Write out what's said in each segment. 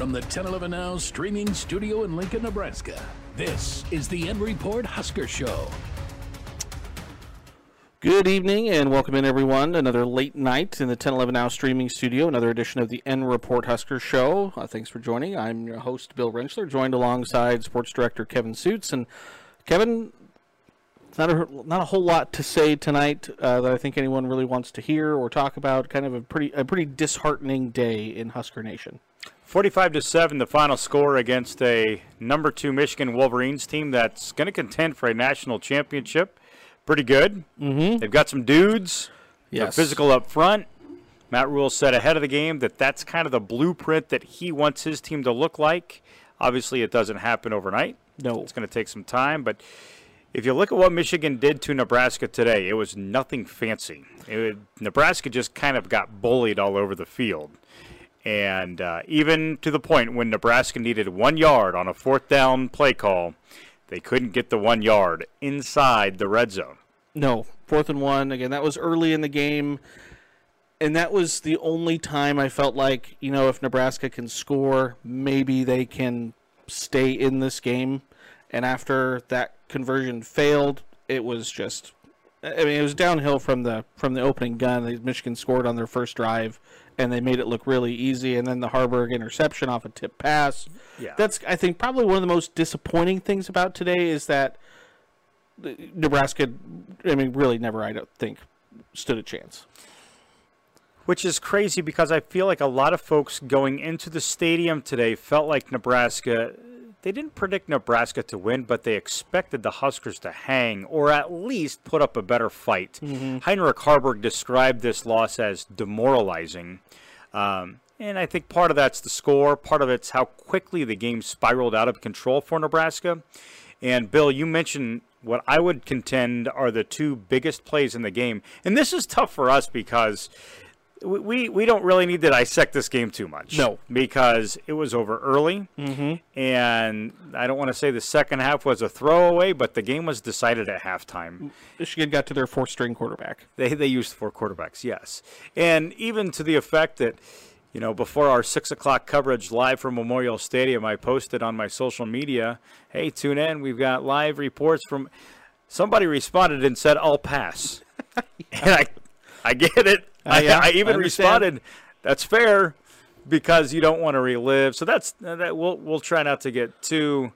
From the 1011 Now streaming studio in Lincoln, Nebraska, this is the N Report Husker Show. Good evening and welcome in everyone. Another late night in the 1011 Now streaming studio, another edition of the N Report Husker Show. Uh, thanks for joining. I'm your host, Bill Rentschler, joined alongside sports director Kevin Sjuts. And Kevin, not a, not a whole lot to say tonight uh, that I think anyone really wants to hear or talk about. Kind of a pretty a pretty disheartening day in Husker Nation. 45 to 7 the final score against a number 2 Michigan Wolverines team that's going to contend for a national championship. Pretty good. Mm-hmm. They've got some dudes. They're Yes. physical up front. Matt Rhule said ahead of the game that that's kind of the blueprint that he wants his team to look like. Obviously, it doesn't happen overnight. No. It's going to take some time, but if you look at what Michigan did to Nebraska today, it was nothing fancy. It, Nebraska just kind of got bullied all over the field. And uh, even to the point when Nebraska needed one yard on a fourth down play call, they couldn't get the one yard inside the red zone. No, fourth and one. Again, that was early in the game. And that was the only time I felt like, you know, if Nebraska can score, maybe they can stay in this game. And after that conversion failed, it was just I mean, it was downhill from the from the opening gun. Michigan scored on their first drive, and they made it look really easy. And then the Haarberg interception off a tip pass. Yeah. That's I think probably one of the most disappointing things about today is that Nebraska, I mean, really never I don't think stood a chance. Which is crazy because I feel like a lot of folks going into the stadium today felt like Nebraska. They didn't predict Nebraska to win, but they expected the Huskers to hang or at least put up a better fight. Heinrich Haarberg described this loss as demoralizing. Um, and I think part of that's the score, part of it's how quickly the game spiraled out of control for Nebraska. And Bill, you mentioned what I would contend are the two biggest plays in the game. And this is tough for us because we, we, don't really need to dissect this game too much. No. Because it was over early. Mm-hmm. And I don't want to say the second half was a throwaway, but the game was decided at halftime. Michigan got to their fourth string quarterback. They they used four quarterbacks, yes, and even to the effect that, you know, before our six o'clock coverage live from Memorial Stadium, I posted on my social media, "Hey, tune in. We've got live reports from." Somebody responded and said, "I'll pass," and I, I get it. I, yeah, I I uh, even understand. responded, "That's fair." Because you don't want to relive, so that's uh, that. We'll we'll try not to get too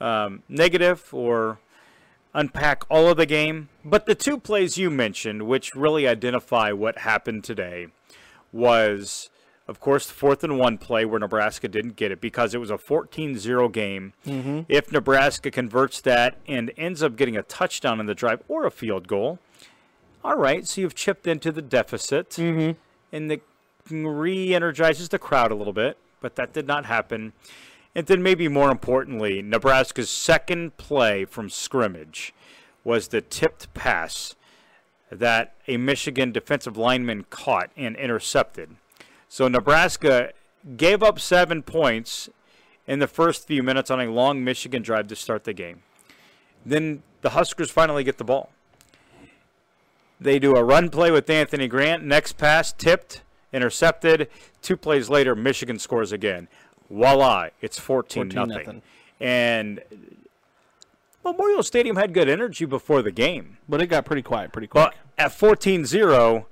um, negative or unpack all of the game, but the two plays you mentioned, which really identify what happened today, was, of course, the fourth and one play where Nebraska didn't get it because it was a 14 0 game. Mm-hmm. If Nebraska converts that and ends up getting a touchdown in the drive or a field goal, all right, so you've chipped into the deficit mm-hmm. and the re energizes the crowd a little bit, but that did not happen. And then, maybe more importantly, Nebraska's second play from scrimmage was the tipped pass that a Michigan defensive lineman caught and intercepted. So Nebraska gave up seven points in the first few minutes on a long Michigan drive to start the game. Then the Huskers finally get the ball. They do a run play with Anthony Grant. Next pass tipped, intercepted. Two plays later, Michigan scores again. Voila, it's 14 14 nothing. nothing. And Memorial Stadium had good energy before the game. But it got pretty quiet pretty quick. But at 14-0,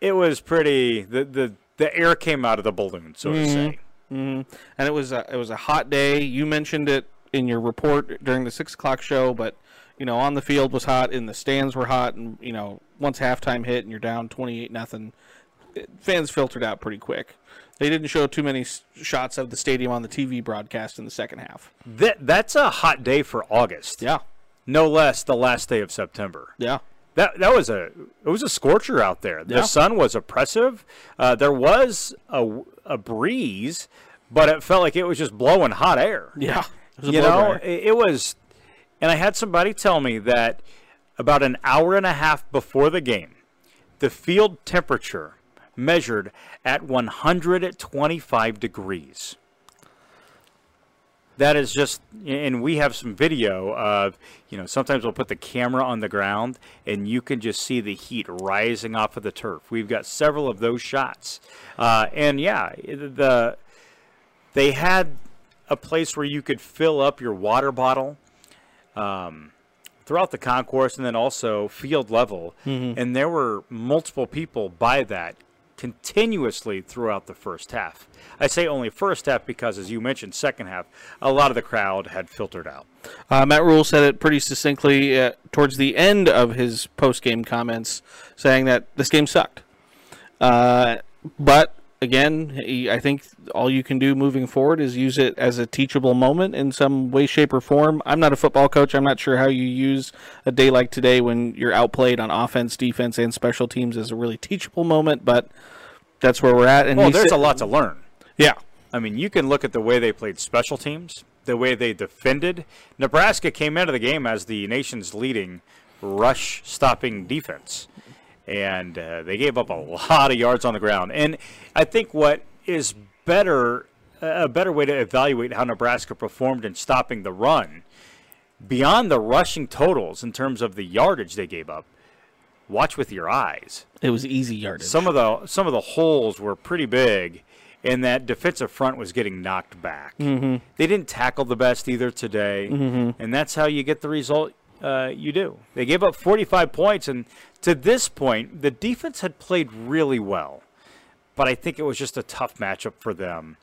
it was pretty the the the air came out of the balloon, so to mm-hmm. say. Mm-hmm. and it was a, it was a hot day. You mentioned it in your report during the six o'clock show, but you know on the field was hot, and the stands were hot, and you know once halftime hit and you're down twenty eight nothing, fans filtered out pretty quick. They didn't show too many shots of the stadium on the TV broadcast in the second half. That that's a hot day for August. Yeah, No less the last day of September. yeah, That that was a it was a scorcher out there. The Yeah. sun was oppressive. Uh, there was a, a breeze, but it felt like it was just blowing hot air. yeah. It was a you know, it, it was. And I had somebody tell me that about an hour and a half before the game, the field temperature measured at 125 degrees. That is just, and we have some video of, you know, sometimes we'll put the camera on the ground and you can just see the heat rising off of the turf. We've got several of those shots. Uh, and yeah, the they had a place where you could fill up your water bottle um, throughout the concourse and then also field level. And there were multiple people by that continuously throughout the first half. I say only first half because, as you mentioned, second half, a lot of the crowd had filtered out. Uh, Matt Rhule said it pretty succinctly uh, towards the end of his post game comments, saying that this game sucked. Uh, but again, I think all you can do moving forward is use it as a teachable moment in some way, shape, or form. I'm not a football coach. I'm not sure how you use a day like today when you're outplayed on offense, defense, and special teams as a really teachable moment, but that's where we're at. And Well, there's said- a lot to learn. yeah. I mean, you can look at the way they played special teams, the way they defended. Nebraska came into the game as the nation's leading rush stopping defense. And uh, they gave up a lot of yards on the ground. And I think what is better, a better way to evaluate how Nebraska performed in stopping the run, beyond the rushing totals in terms of the yardage they gave up, watch with your eyes It was easy yardage. some of the some of the holes were pretty big, and that defensive front was getting knocked back. Mm-hmm. They didn't tackle the best either today, and that's how you get the result uh, you do. They gave up 45 points, and to this point, the defense had played really well, but I think it was just a tough matchup for them.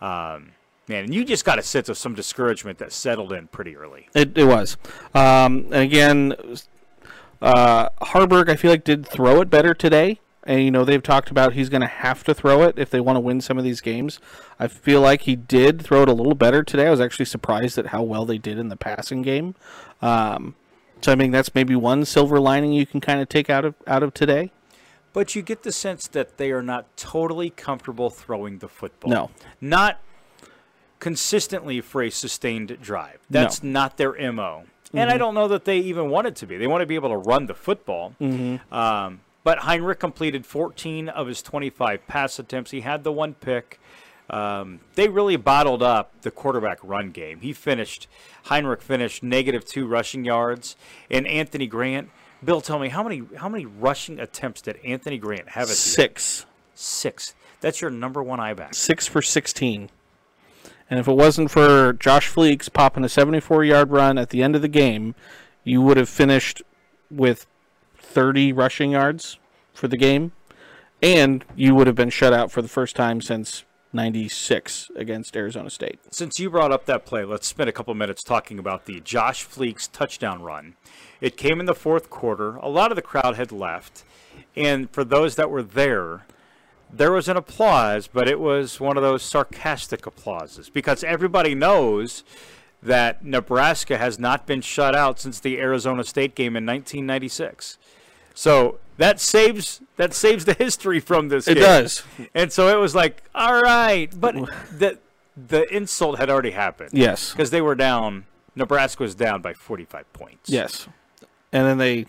Um, man, and you just got a sense of some discouragement that settled in pretty early. It, it was. Um, and again, uh, Haarberg, I feel like, did throw it better today. And, you know, they've talked about he's going to have to throw it if they want to win some of these games. I feel like he did throw it a little better today. I was actually surprised at how well they did in the passing game. Um, so, I mean, that's maybe one silver lining you can kind of take out of out of today. But you get the sense that they are not totally comfortable throwing the football. No. Not consistently for a sustained drive. That's not their MO. And I don't know that they even want it to be. They want to be able to run the football. Um, but Heinrich completed 14 of his 25 pass attempts. He had the one pick. Um, they really bottled up the quarterback run game. He finished, Heinrich finished negative two rushing yards. And Anthony Grant, Bill, tell me how many how many rushing attempts did Anthony Grant have at Six. Six. That's your number one I-back. six for 16. And if it wasn't for Josh Fleeks popping a 74 yard run at the end of the game, you would have finished with 30 rushing yards for the game. And you would have been shut out for the first time since 96 against Arizona State. Since you brought up that play, let's spend a couple minutes talking about the Josh Fleeks touchdown run. It came in the fourth quarter. A lot of the crowd had left. And for those that were there, there was an applause, but it was one of those sarcastic applauses because everybody knows that Nebraska has not been shut out since the Arizona State game in 1996. So that saves that saves the history from this. It game. does. And so it was like, all right, but the the insult had already happened. Yes. because they were down. Nebraska was down by 45 points. Yes. And then they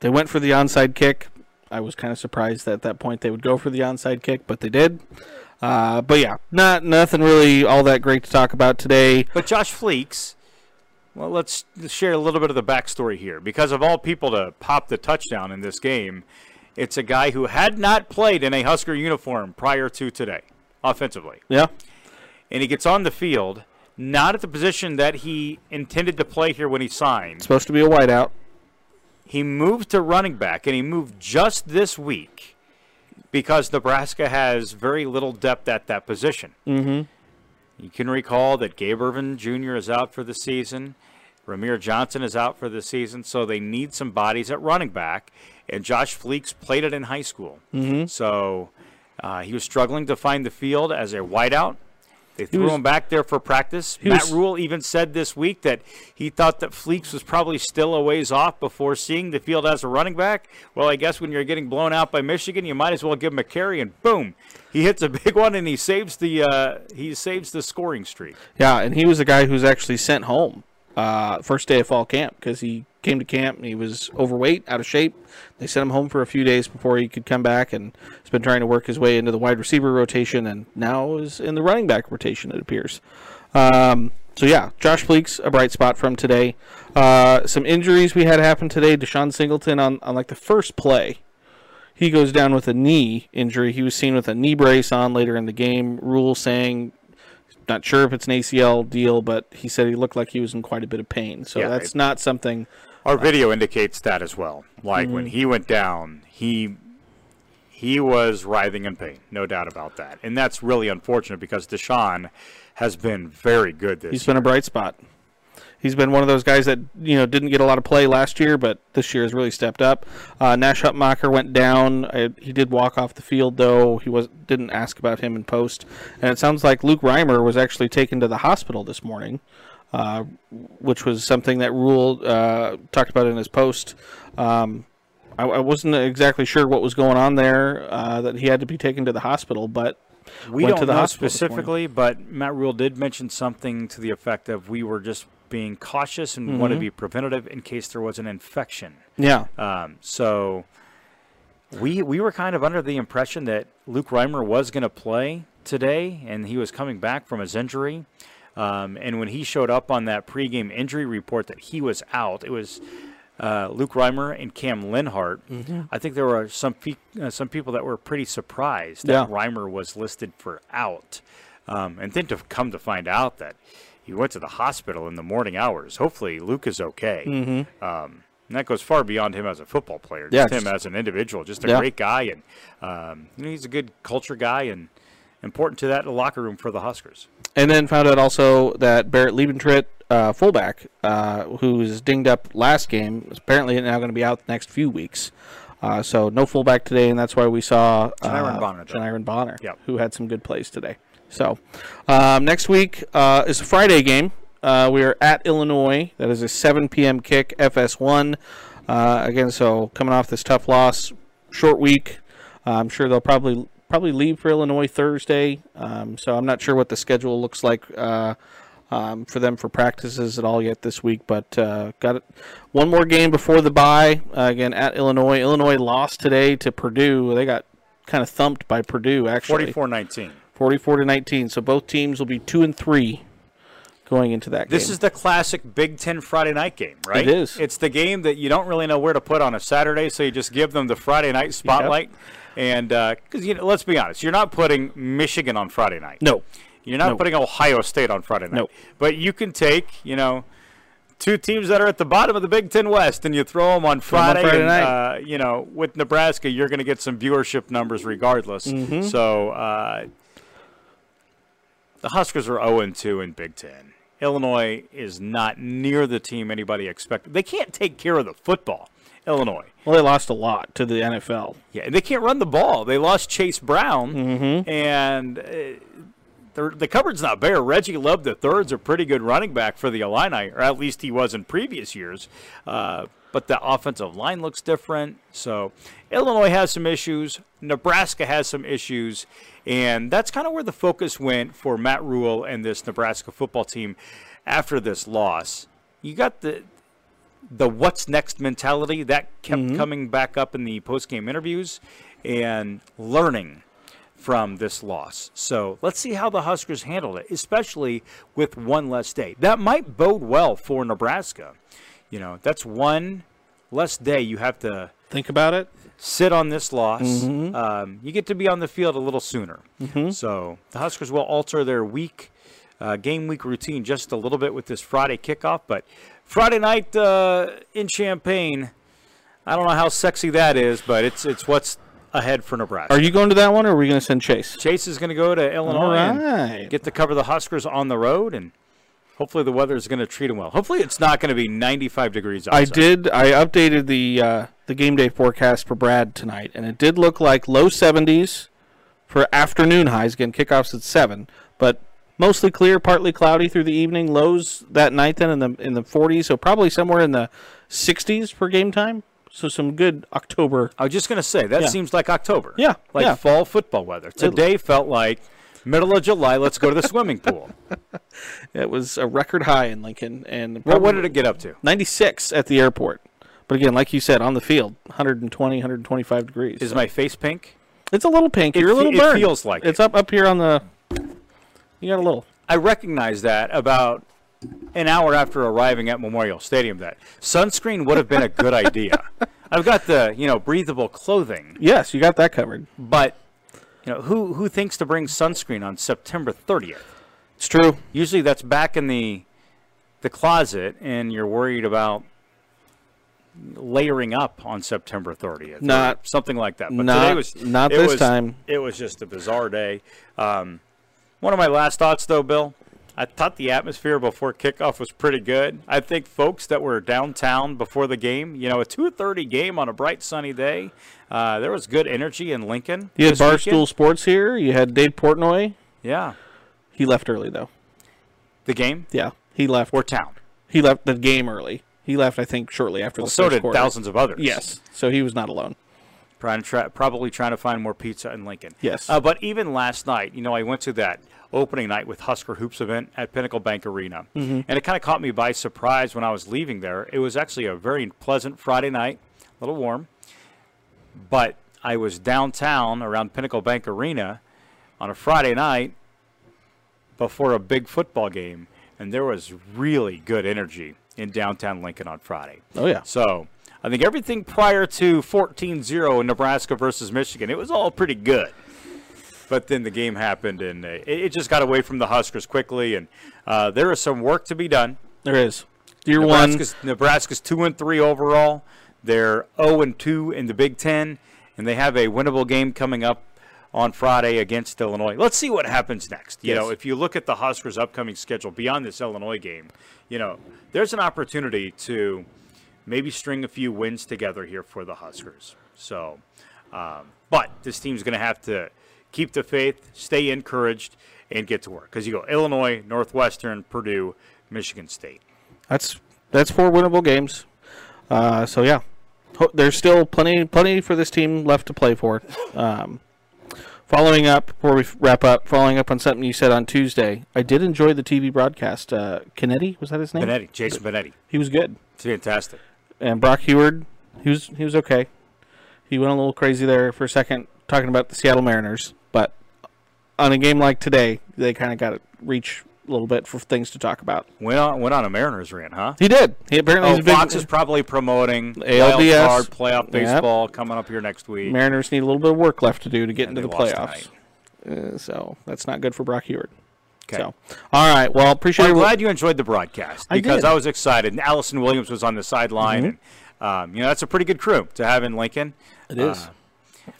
they went for the onside kick. I was kind of surprised that at that point they would go for the onside kick, but they did. Uh, but yeah, not nothing really all that great to talk about today. But Josh Fleeks, well, let's share a little bit of the backstory here. Because of all people to pop the touchdown in this game, it's a guy who had not played in a Husker uniform prior to today, offensively. Yeah. And he gets on the field, not at the position that he intended to play here when he signed. Supposed to be a wideout. He moved to running back, and he moved just this week because Nebraska has very little depth at that position. Mm-hmm. You can recall that Gabe Ervin Jr. is out for the season. Rahmir Johnson is out for the season, so they need some bodies at running back. And Josh Fleeks played it in high school. Mm-hmm. So uh, he was struggling to find the field as a wideout. They threw was- him back there for practice. Matt was- Rhule even said this week that he thought that Fleeks was probably still a ways off before seeing the field as a running back. Well, I guess when you're getting blown out by Michigan, you might as well give him a carry, and boom, he hits a big one, and he saves the uh, he saves the scoring streak. Yeah, and he was the guy who's actually sent home uh, first day of fall camp because he came to camp and he was overweight, out of shape. They sent him home for a few days before he could come back, and has been trying to work his way into the wide receiver rotation, and now is in the running back rotation. It appears. Um, so yeah, Josh Fleeks, a bright spot from today. Uh, some injuries we had happen today. DeShon Singleton on, on like the first play he goes down with a knee injury. He was seen with a knee brace on later in the game. Rhule saying not sure if it's an ACL deal, but he said he looked like he was in quite a bit of pain. So Yeah, that's not something. Our video indicates that as well. Like when Mm-hmm. he went down, he he was writhing in pain, no doubt about that. And that's really unfortunate because DeShon has been very good this He's year. been a bright spot. He's been one of those guys that you know didn't get a lot of play last year, but this year has really stepped up. Uh, Nash Hutmacher went down. I, he did walk off the field though. He was didn't ask about him in post, and it sounds like Luke Reimer was actually taken to the hospital this morning, uh, which was something that Rhule uh, talked about in his post. Um, I, I wasn't exactly sure what was going on there uh, that he had to be taken to the hospital, but We went don't to the know hospital specifically, but Matt Rhule did mention something to the effect of we were just being cautious and want to Mm-hmm. be preventative in case there was an infection. yeah, Um, so we we were kind of under the impression that Luke Reimer was going to play today, and he was coming back from his injury. Um, and when he showed up on that pregame injury report that he was out, it was uh, Luke Reimer and Cam Lenhardt. Mm-hmm. I think there were some pe- uh, some people that were pretty surprised that Yeah. Reimer was listed for out, um, and then to come to find out that he went to the hospital in the morning hours. Hopefully, Luke is okay. Um, and that goes far beyond him as a football player. Mm-hmm. Yeah, Just him just- as an individual, just a Yeah. great guy, and um, you know he's a good culture guy and important to that locker room for the Huskers. And then found out also that Barrett Liebentritt, uh, fullback, uh, who was dinged up last game, is apparently now going to be out the next few weeks. Uh, so no fullback today, and that's why we saw uh, Janiran Bonner. Janiran Bonner, Yep. who had some good plays today. So um, next week uh, is a Friday game. Uh, we are at Illinois. That is a 7 p.m. kick, FS1. Uh, again, so coming off this tough loss, short week. Uh, I'm sure they'll probably probably leave for Illinois Thursday. Um, so I'm not sure what the schedule looks like uh, um, for them for practices at all yet this week. But uh, got it. One more game before the bye. Again at Illinois. Illinois lost today to Purdue. They got kind of thumped by Purdue actually, 44-19. 44 to 19. So both teams will be two and three going into that game. This game. is the classic Big Ten Friday night game, right? It is. It's the game that you don't really know where to put on a Saturday, so you just give them the Friday night spotlight. And because you know, let's be honest, you're not putting Michigan on Friday night. no. You're not No. putting Ohio State on Friday night. No. But you can take, you know, two teams that are at the bottom of the Big Ten West, and you throw them on Friday. Friday and, night. Uh, you know, with Nebraska, you're going to get some viewership numbers regardless. Mm-hmm. So uh, the Huskers are 0 2 in Big Ten. Illinois is not near the team anybody expected. They can't take care of the football. Illinois. Well, they lost a lot to the NFL. Yeah, and they can't run the ball. They lost Chase Brown, Mm-hmm. and uh, the, the cupboard's not bare. Reggie Love the third's a pretty good running back for the Illini, or at least he was in previous years. Uh, but the offensive line looks different. So Illinois has some issues. Nebraska has some issues, and that's kind of where the focus went for Matt Rhule and this Nebraska football team after this loss. You got the the what's next mentality that kept mm-hmm. coming back up in the post-game interviews and learning from this loss. So let's see how the Huskers handled it, especially with one less day. That might bode well for Nebraska. You know, that's one less day you have to Think about it. sit on this loss. Um, you get to be on the field a little sooner. So the Huskers will alter their week, uh, game week routine just a little bit with this Friday kickoff. But Friday night uh, in Champaign, I don't know how sexy that is, but it's it's what's ahead for Nebraska. Are you going to that one, or are we going to send Chase? Chase is going to go to Illinois All and get to cover the Huskers on the road, and hopefully the weather is going to treat him well. Hopefully it's not going to be 95 degrees outside. I did. I updated the uh, the game day forecast for Brad tonight, and it did look like low 70s for afternoon highs. Again, kickoffs at seven, but mostly clear, partly cloudy through the evening. Lows that night then in the in the 40s, so probably somewhere in the 60s for game time. So some good October. I was just going to say that Yeah. seems like October. Yeah, like yeah. fall football weather. Today felt like middle of July. Let's go to the swimming pool. It was a record high in Lincoln, and Well, what did it get up to? 96 at the airport. But again, like you said, on the field, 120, 125 degrees. Is So my face pink? it's a little pink. It You're a little fe- it burned. feels like it's it. up up here on the. You got a little. I recognized that about an hour after arriving at Memorial Stadium. That sunscreen would have been a good idea. I've got the you know breathable clothing, Yes, you got that covered. but you know who who thinks to bring sunscreen on September 30th? It's true. Usually that's back in the the closet, and you're worried about layering up on September 30th, or Not- something like that. But not- today was not this was- time. It was just a bizarre day. Um, one of my last thoughts, though, Bill. I thought the atmosphere before kickoff was pretty good. I think folks that were downtown before the game, you know, a 2:30 game on a bright sunny day, uh, there was good energy in Lincoln. You had this weekend. Barstool Sports here. You had Dave Portnoy. Yeah, He left early though. the game Yeah, he left. or town. He left the game early. He left, I think, shortly after Well, the so first did quarter. thousands of others. Yes, so he was not alone. Trying to try, probably trying to find more pizza in Lincoln. Yes. Uh, but even last night, you know, I went to that opening night with Husker Hoops event at Pinnacle Bank Arena, Mm-hmm. and it kind of caught me by surprise when I was leaving there. It was actually a very pleasant Friday night, a little warm, but I was downtown around Pinnacle Bank Arena on a Friday night before a big football game, and there was really good energy in downtown Lincoln on Friday. Oh yeah. So I think everything prior to 14-0 in Nebraska versus Michigan, it was all pretty good. But then the game happened, and uh, it, it just got away from the Huskers quickly. And uh, there is some work to be done. There is. Year one. Nebraska's, Nebraska's two and three overall. They're 0 and two in the Big Ten, and they have a winnable game coming up on Friday against Illinois. Let's see what happens next. You Yes. know, if you look at the Huskers' upcoming schedule beyond this Illinois game, you know, there's an opportunity to maybe string a few wins together here for the Huskers. So, um, but this team's going to have to keep the faith, stay encouraged, and get to work because you go Illinois, Northwestern, Purdue, Michigan State. That's that's four winnable games. Uh, so yeah, there's still plenty plenty for this team left to play for. Um, following up before we wrap up, following up on something you said on Tuesday, I did enjoy the TV broadcast. Uh, Kennedy was that his name? Benetti, Jason Benetti. He was good. It's fantastic. And Brock Huard, he was he was okay. He went a little crazy there for a second talking about the Seattle Mariners, but on a game like today, they kind of got to reach a little bit for things to talk about. Went on went on a Mariners rant, huh? He did. He apparently Oh, he's a big, Fox is probably promoting ALDS. card playoff Yep. baseball coming up here next week. Mariners need a little bit of work left to do to get And into the playoffs. Uh, so that's not good for Brock Huard. Okay. So, all right. Well, appreciate Well, I'm glad you enjoyed the broadcast I because. Mm-hmm. I, was excited. And Allison Williams was on the sideline, and um, you know that's a pretty good crew to have in Lincoln. It is. Uh,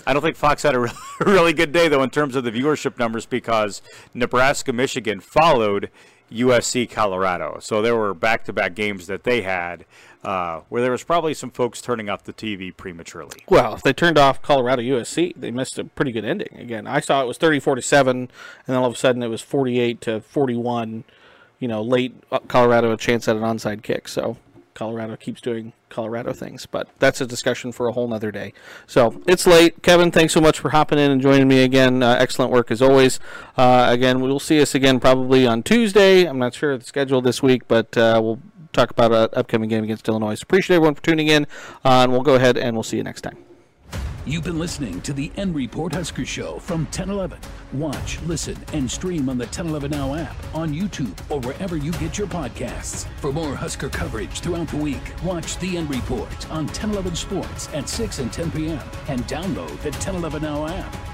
I don't think Fox had a really good day though in terms of the viewership numbers because Nebraska Michigan followed USC Colorado, so there were back-to-back games that they had uh, where there was probably some folks turning off the TV prematurely. Well, if they turned off Colorado USC, they missed a pretty good ending. Again, I saw it was 34 to 7 and then all of a sudden it was 48 to 41. You know, late uh, Colorado a chance at an onside kick. So, Colorado keeps doing Colorado things, but that's a discussion for a whole nother day. So, it's late. Kevin, thanks so much for hopping in and joining me again. Uh, excellent work as always. Uh, again, we'll see us again probably on Tuesday. I'm not sure of the schedule this week, but uh, we'll talk about an upcoming game against Illinois. So, appreciate everyone for tuning in, uh, and we'll go ahead and we'll see you next time. You've been listening to the N Report Husker Show from 1011. Watch, listen, and stream on the 1011 Now app, on YouTube, or wherever you get your podcasts. For more Husker coverage throughout the week, watch the N Report on 1011 Sports at 6 and 10 p.m. and download the 1011 Now app.